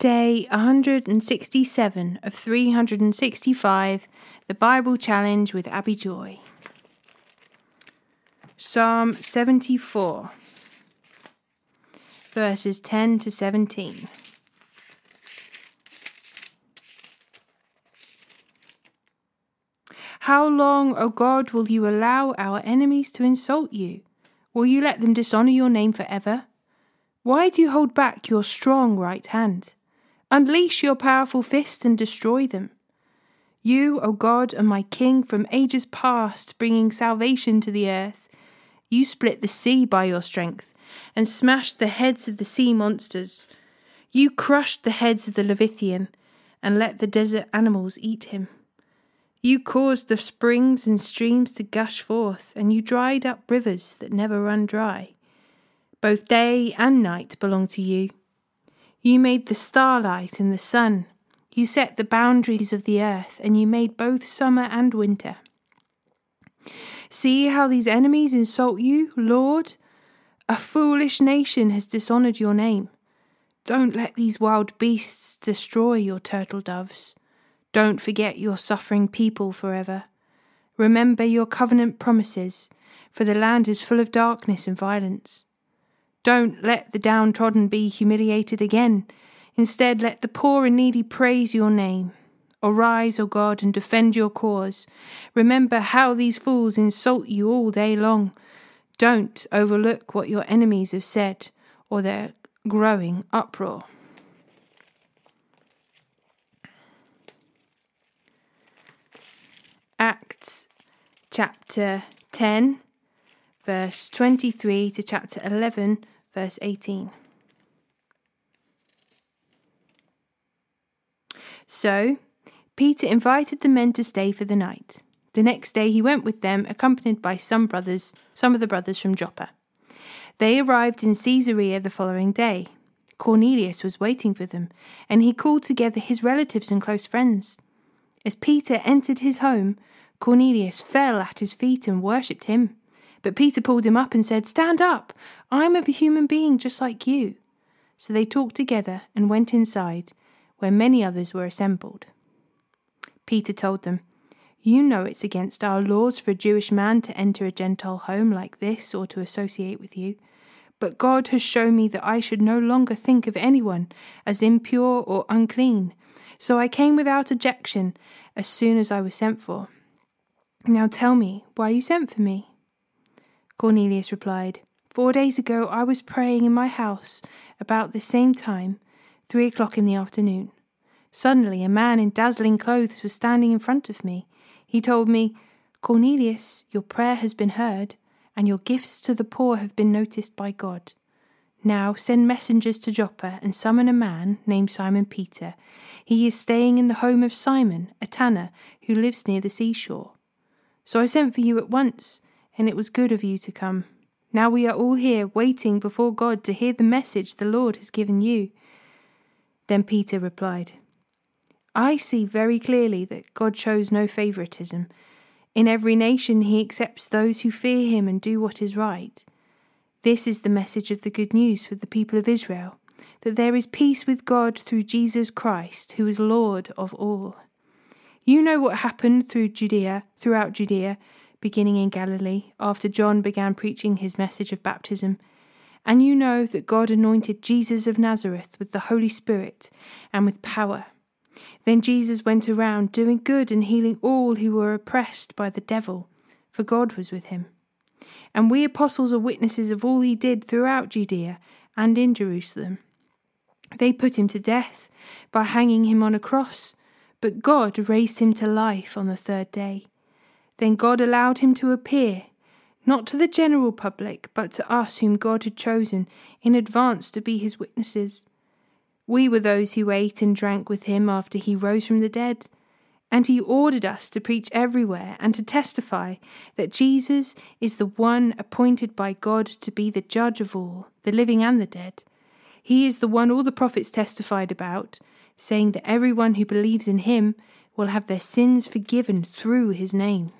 Day 167 of 365, the Bible Challenge with Abi Joy. Psalm 74, verses 10 to 17. How long, O God, will you allow our enemies to insult you? Will you let them dishonour your name forever? Why do you hold back your strong right hand? Unleash your powerful fist and destroy them. You, O God, are my King from ages past, bringing salvation to the earth. You split the sea by your strength and smashed the heads of the sea monsters. You crushed the heads of the Leviathan and let the desert animals eat him. You caused the springs and streams to gush forth, and you dried up rivers that never run dry. Both day and night belong to you. You made the starlight and the sun. You set the boundaries of the earth, and you made both summer and winter. See how these enemies insult you, Lord? A foolish nation has dishonoured your name. Don't let these wild beasts destroy your turtle doves. Don't forget your suffering people forever. Remember your covenant promises, for the land is full of darkness and violence. Don't let the downtrodden be humiliated again. Instead, let the poor and needy praise your name. Arise, O God, and defend your cause. Remember how these fools insult you all day long. Don't overlook what your enemies have said or their growing uproar. Acts chapter 10, verse 23 to chapter 11, verse 18. So Peter invited the men to stay for the night. The next day he went with them, accompanied by some brothers, some of the brothers from Joppa. They arrived in Caesarea the following day. Cornelius was waiting for them, and he called together his relatives and close friends. As Peter entered his home, Cornelius fell at his feet and worshipped him. But Peter pulled him up and said, Stand up! I'm a human being just like you. So they talked together and went inside, where many others were assembled. Peter told them, You know it's against our laws for a Jewish man to enter a Gentile home like this or to associate with you. But God has shown me that I should no longer think of anyone as impure or unclean. So I came without objection as soon as I was sent for. Now tell me why you sent for me. Cornelius replied, Four days ago I was praying in my house about the same time, three o'clock in the afternoon. Suddenly a man in dazzling clothes was standing in front of me. He told me, Cornelius, your prayer has been heard, and your gifts to the poor have been noticed by God. Now send messengers to Joppa and summon a man named Simon Peter. He is staying in the home of Simon, a tanner, who lives near the seashore. So I sent for you at once and it was good of you to come. Now we are all here waiting before God to hear the message the Lord has given you. Then Peter replied, I see very clearly that God shows no favoritism. In every nation he accepts those who fear him and do what is right. This is the message of the good news for the people of Israel that there is peace with God through Jesus Christ, who is Lord of all. You know what happened through Judea, throughout Judea beginning in Galilee, after John began preaching his message of baptism. And you know that God anointed Jesus of Nazareth with the Holy Spirit and with power. Then Jesus went around doing good and healing all who were oppressed by the devil, for God was with him. And we apostles are witnesses of all he did throughout Judea and in Jerusalem. They put him to death by hanging him on a cross, but God raised him to life on the third day. Then God allowed him to appear, not to the general public, but to us whom God had chosen in advance to be his witnesses. We were those who ate and drank with him after he rose from the dead. And he ordered us to preach everywhere and to testify that Jesus is the one appointed by God to be the judge of all, the living and the dead. He is the one all the prophets testified about, saying that everyone who believes in him will have their sins forgiven through his name.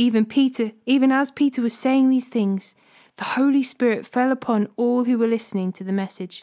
Even Peter, even as Peter was saying these things, the Holy Spirit fell upon all who were listening to the message.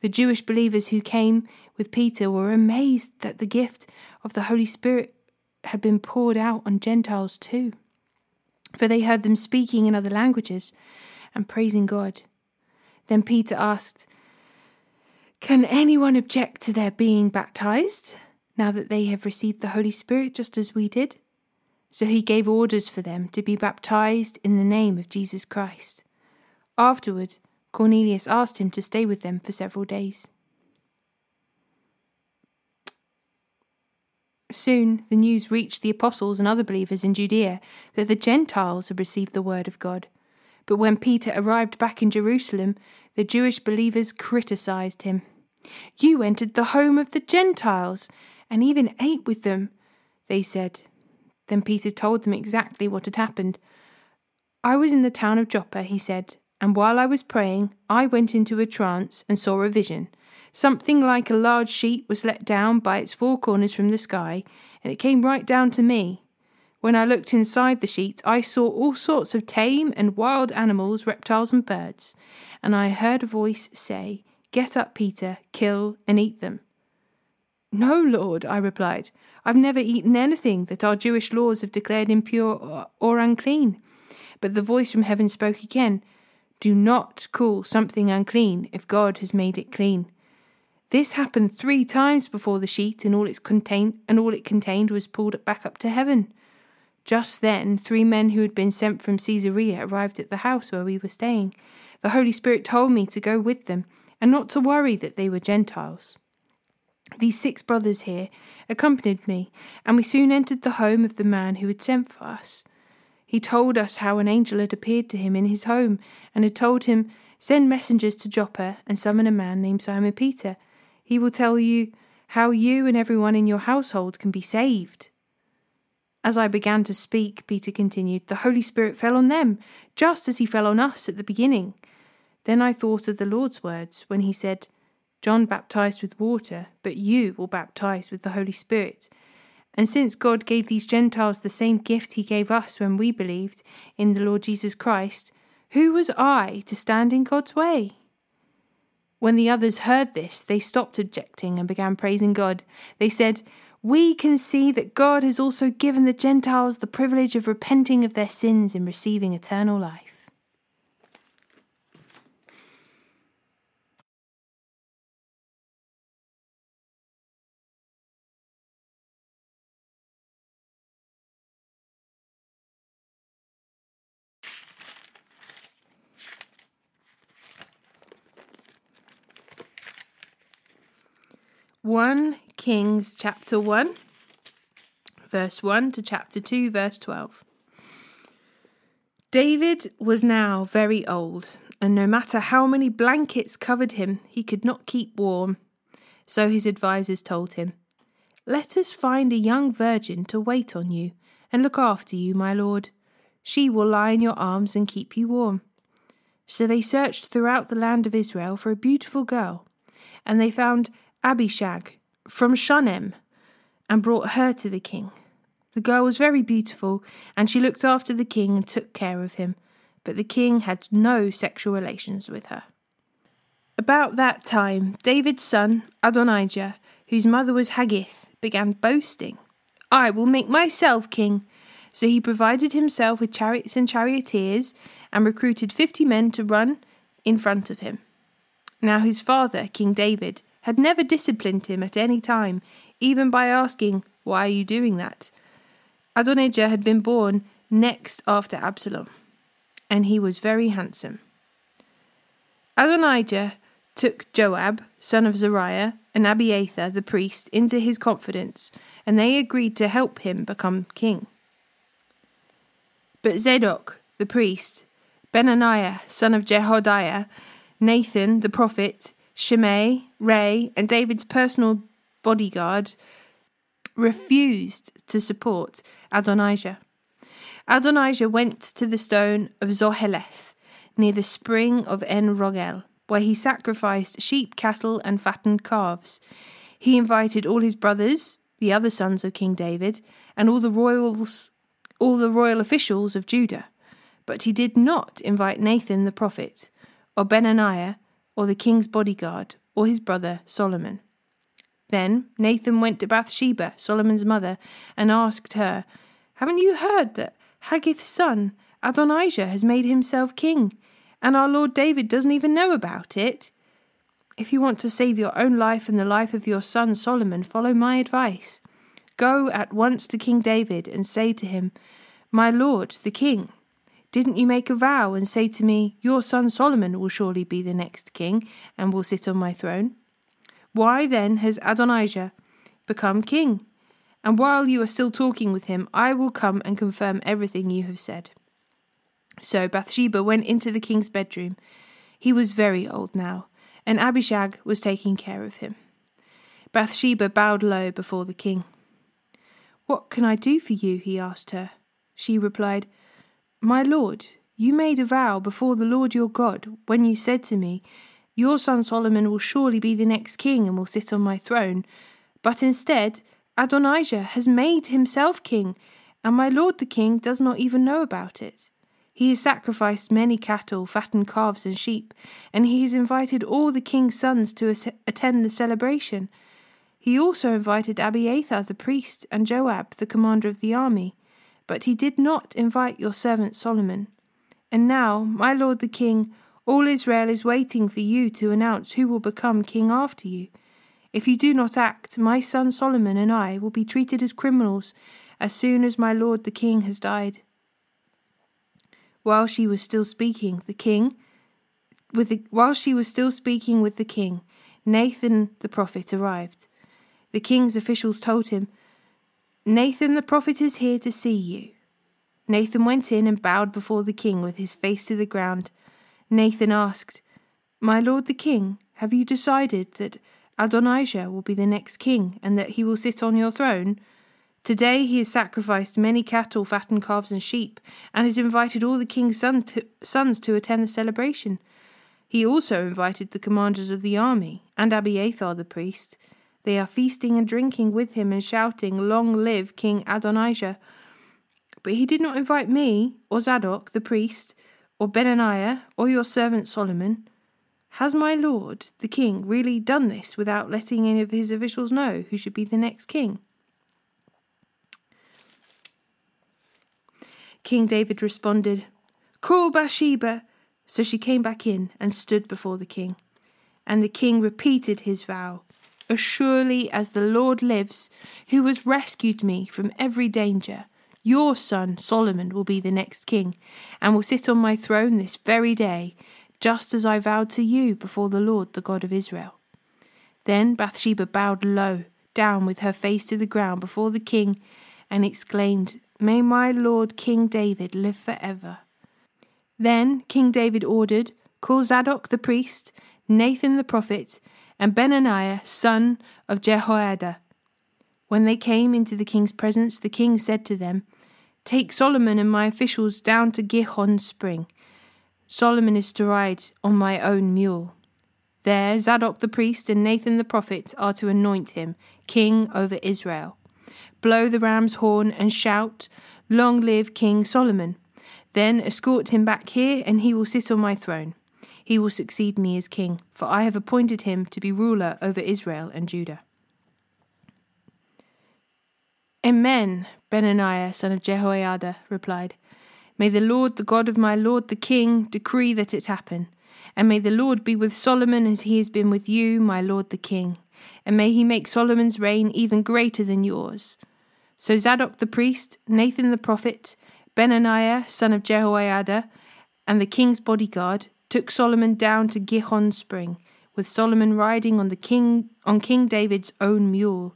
The Jewish believers who came with Peter were amazed that the gift of the Holy Spirit had been poured out on Gentiles too, for they heard them speaking in other languages and praising God. Then Peter asked, Can anyone object to their being baptized now that they have received the Holy Spirit just as we did? So he gave orders for them to be baptized in the name of Jesus Christ. Afterward, Cornelius asked him to stay with them for several days. Soon the news reached the apostles and other believers in Judea that the Gentiles had received the word of God. But when Peter arrived back in Jerusalem, the Jewish believers criticized him. You entered the home of the Gentiles and even ate with them, they said. Then Peter told them exactly what had happened. I was in the town of Joppa, he said, and while I was praying, I went into a trance and saw a vision. Something like a large sheet was let down by its four corners from the sky, and it came right down to me. When I looked inside the sheet, I saw all sorts of tame and wild animals, reptiles, and birds, and I heard a voice say, Get up, Peter, kill and eat them. No, Lord, I replied. I've never eaten anything that our Jewish laws have declared impure or, unclean. But the voice from heaven spoke again. Do not call something unclean if God has made it clean. This happened three times before the sheet and all its contained and all it contained was pulled back up to heaven. Just then, three men who had been sent from Caesarea arrived at the house where we were staying. The Holy Spirit told me to go with them and not to worry that they were Gentiles. These six brothers here accompanied me, and we soon entered the home of the man who had sent for us. He told us how an angel had appeared to him in his home and had told him, Send messengers to Joppa and summon a man named Simon Peter. He will tell you how you and everyone in your household can be saved. As I began to speak, Peter continued, the Holy Spirit fell on them, just as he fell on us at the beginning. Then I thought of the Lord's words when he said, John baptized with water, but you will baptize with the Holy Spirit. And since God gave these Gentiles the same gift he gave us when we believed in the Lord Jesus Christ, who was I to stand in God's way? When the others heard this, they stopped objecting and began praising God. They said, We can see that God has also given the Gentiles the privilege of repenting of their sins and receiving eternal life. 1 Kings chapter 1, verse 1 to chapter 2, verse 12. David was now very old, and no matter how many blankets covered him, he could not keep warm. So his advisers told him, Let us find a young virgin to wait on you and look after you, my lord. She will lie in your arms and keep you warm. So they searched throughout the land of Israel for a beautiful girl, and they found Abishag from Shunem and brought her to the king. The girl was very beautiful, and she looked after the king and took care of him, but the king had no sexual relations with her. About that time, David's son, Adonijah, whose mother was Haggith, began boasting, I will make myself king. So he provided himself with chariots and charioteers and recruited fifty men to run in front of him. Now his father, King David, had never disciplined him at any time, even by asking, Why are you doing that? Adonijah had been born next after Absalom, and he was very handsome. Adonijah took Joab, son of Zeruiah, and Abiathar the priest into his confidence, and they agreed to help him become king. But Zadok, the priest, Benaniah, son of Jehoiada, Nathan, the prophet, Shimei, Rei, and David's personal bodyguard refused to support Adonijah. Adonijah went to the stone of Zoheleth near the spring of En Rogel, where he sacrificed sheep, cattle, and fattened calves. He invited all his brothers, the other sons of King David, and all the royals, all the royal officials of Judah. But he did not invite Nathan the prophet, or Benaniah, or the king's bodyguard, or his brother Solomon. Then Nathan went to Bathsheba, Solomon's mother, and asked her, Haven't you heard that Haggith's son, Adonijah, has made himself king, and our Lord David doesn't even know about it? If you want to save your own life and the life of your son Solomon, follow my advice. Go at once to King David and say to him, My lord, the king, didn't you make a vow and say to me, Your son Solomon will surely be the next king and will sit on my throne? Why then has Adonijah become king? And while you are still talking with him, I will come and confirm everything you have said. So Bathsheba went into the king's bedroom. He was very old now, and Abishag was taking care of him. Bathsheba bowed low before the king. What can I do for you? he asked her. She replied, My lord, you made a vow before the Lord your God when you said to me, Your son Solomon will surely be the next king and will sit on my throne. But instead, Adonijah has made himself king, and my lord the king does not even know about it. He has sacrificed many cattle, fattened calves, and sheep, and he has invited all the king's sons to attend the celebration. He also invited Abiathar the priest and Joab the commander of the army, but he did not invite your servant Solomon. And now, my lord the king, all Israel is waiting for you to announce who will become king after you. If you do not act, my son Solomon and I will be treated as criminals as soon as my lord the king has died. While she was still speaking, the king, with the, while she was still speaking with the king, Nathan the prophet arrived. The king's officials told him, Nathan the prophet is here to see you. Nathan went in and bowed before the king with his face to the ground. Nathan asked, My lord the king, have you decided that Adonijah will be the next king and that he will sit on your throne? Today he has sacrificed many cattle, fattened calves, and sheep, and has invited all the king's son to, sons to attend the celebration. He also invited the commanders of the army and Abiathar the priest. They are feasting and drinking with him and shouting, Long live King Adonijah! But he did not invite me, or Zadok the priest, or Benaniah, or your servant Solomon. Has my lord, the king, really done this without letting any of his officials know who should be the next king? King David responded, Call Bathsheba! So she came back in and stood before the king. And the king repeated his vow as surely as the Lord lives, who has rescued me from every danger, your son Solomon will be the next king, and will sit on my throne this very day, just as I vowed to you before the Lord, the God of Israel. Then Bathsheba bowed low down with her face to the ground before the king, and exclaimed, May my Lord King David live for ever. Then King David ordered, Call Zadok the priest, Nathan the prophet, and Benaniah, son of Jehoiada. When they came into the king's presence, the king said to them, Take Solomon and my officials down to Gihon spring. Solomon is to ride on my own mule. There, Zadok the priest and Nathan the prophet are to anoint him king over Israel. Blow the ram's horn and shout, Long live King Solomon. Then escort him back here, and he will sit on my throne he will succeed me as king, for I have appointed him to be ruler over Israel and Judah. Amen, Benaniah, son of Jehoiada, replied. May the Lord, the God of my Lord the king, decree that it happen. And may the Lord be with Solomon as he has been with you, my Lord the king. And may he make Solomon's reign even greater than yours. So Zadok the priest, Nathan the prophet, Benaniah, son of Jehoiada, and the king's bodyguard took Solomon down to Gihon spring, with Solomon riding on the king on King David's own mule.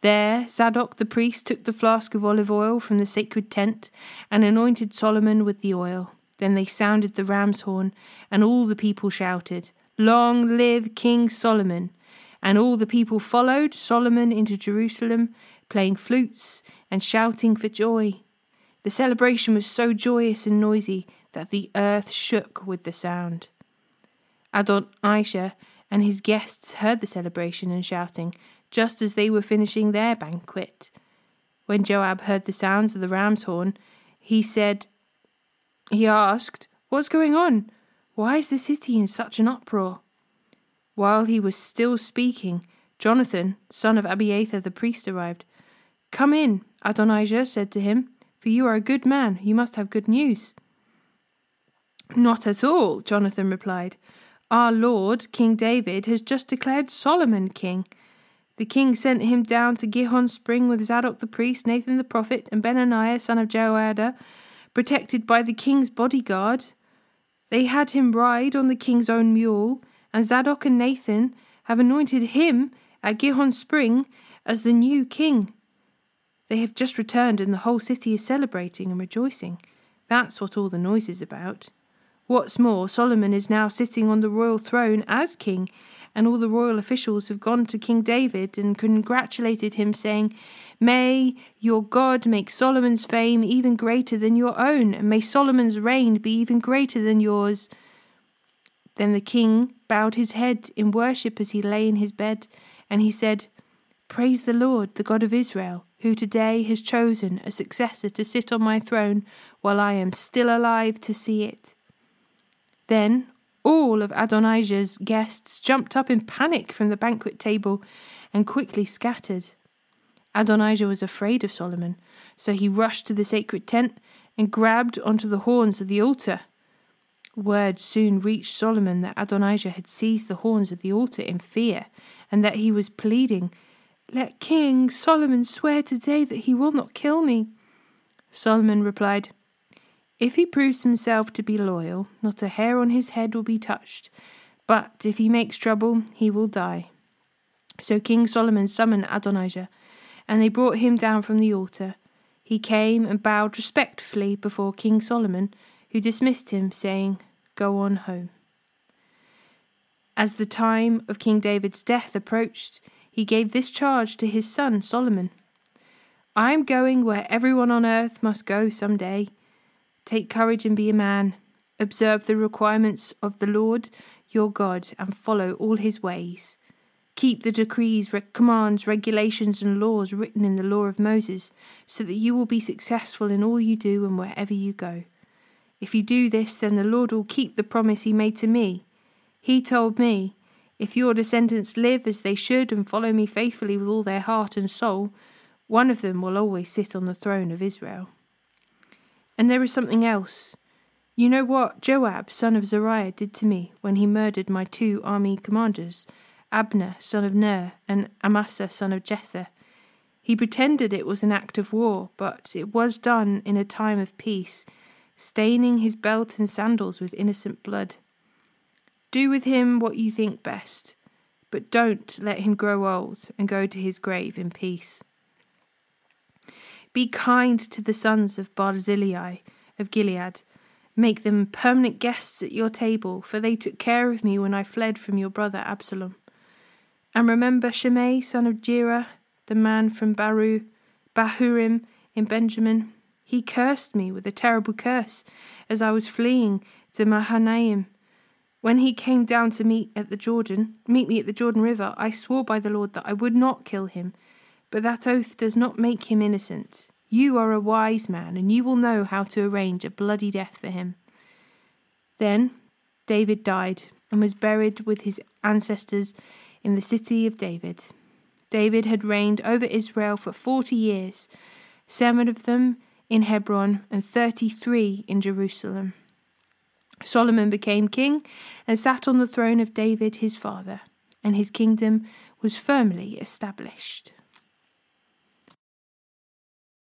There Zadok the priest took the flask of olive oil from the sacred tent and anointed Solomon with the oil. Then they sounded the ram's horn, and all the people shouted, Long live King Solomon! And all the people followed Solomon into Jerusalem, playing flutes and shouting for joy. The celebration was so joyous and noisy that the earth shook with the sound. Adonijah and his guests heard the celebration and shouting, just as they were finishing their banquet. When Joab heard the sounds of the ram's horn, he said, he asked, What's going on? Why is the city in such an uproar? While he was still speaking, Jonathan, son of Abiathar the priest, arrived. Come in, Adonijah said to him, for you are a good man. You must have good news. Not at all, Jonathan replied. Our Lord, King David, has just declared Solomon king. The king sent him down to Gihon spring with Zadok the priest, Nathan the prophet, and Benaiah son of Jehoiada, protected by the king's bodyguard. They had him ride on the king's own mule, and Zadok and Nathan have anointed him at Gihon spring as the new king. They have just returned, and the whole city is celebrating and rejoicing. That's what all the noise is about. What's more, Solomon is now sitting on the royal throne as king, and all the royal officials have gone to King David and congratulated him, saying, May your God make Solomon's fame even greater than your own, and may Solomon's reign be even greater than yours. Then the king bowed his head in worship as he lay in his bed, and he said, Praise the Lord, the God of Israel, who today has chosen a successor to sit on my throne while I am still alive to see it. Then all of Adonijah's guests jumped up in panic from the banquet table and quickly scattered. Adonijah was afraid of Solomon, so he rushed to the sacred tent and grabbed onto the horns of the altar. Word soon reached Solomon that Adonijah had seized the horns of the altar in fear, and that he was pleading, Let King Solomon swear today that he will not kill me. Solomon replied, if he proves himself to be loyal, not a hair on his head will be touched, but if he makes trouble, he will die. So King Solomon summoned Adonijah, and they brought him down from the altar. He came and bowed respectfully before King Solomon, who dismissed him, saying, Go on home. As the time of King David's death approached, he gave this charge to his son Solomon I am going where everyone on earth must go some day Take courage and be a man. Observe the requirements of the Lord your God and follow all his ways. Keep the decrees, commands, regulations, and laws written in the law of Moses, so that you will be successful in all you do and wherever you go. If you do this, then the Lord will keep the promise he made to me. He told me, If your descendants live as they should and follow me faithfully with all their heart and soul, one of them will always sit on the throne of Israel. And there is something else. You know what Joab, son of Zeruiah, did to me when he murdered my two army commanders, Abner, son of Ner, and Amasa, son of Jether. He pretended it was an act of war, but it was done in a time of peace, staining his belt and sandals with innocent blood. Do with him what you think best, but don't let him grow old and go to his grave in peace. Be kind to the sons of Barzillai of Gilead. Make them permanent guests at your table, for they took care of me when I fled from your brother Absalom. And remember Shimei, son of Gera, the man from Baru, Bahurim in Benjamin. He cursed me with a terrible curse as I was fleeing to Mahanaim. When he came down to meet at the Jordan, meet me at the Jordan River, I swore by the Lord that I would not kill him but that oath does not make him innocent. You are a wise man, and you will know how to arrange a bloody death for him. Then David died and was buried with his ancestors in the city of David. David had reigned over Israel for forty years, seven of them in Hebron and thirty three in Jerusalem. Solomon became king and sat on the throne of David his father, and his kingdom was firmly established.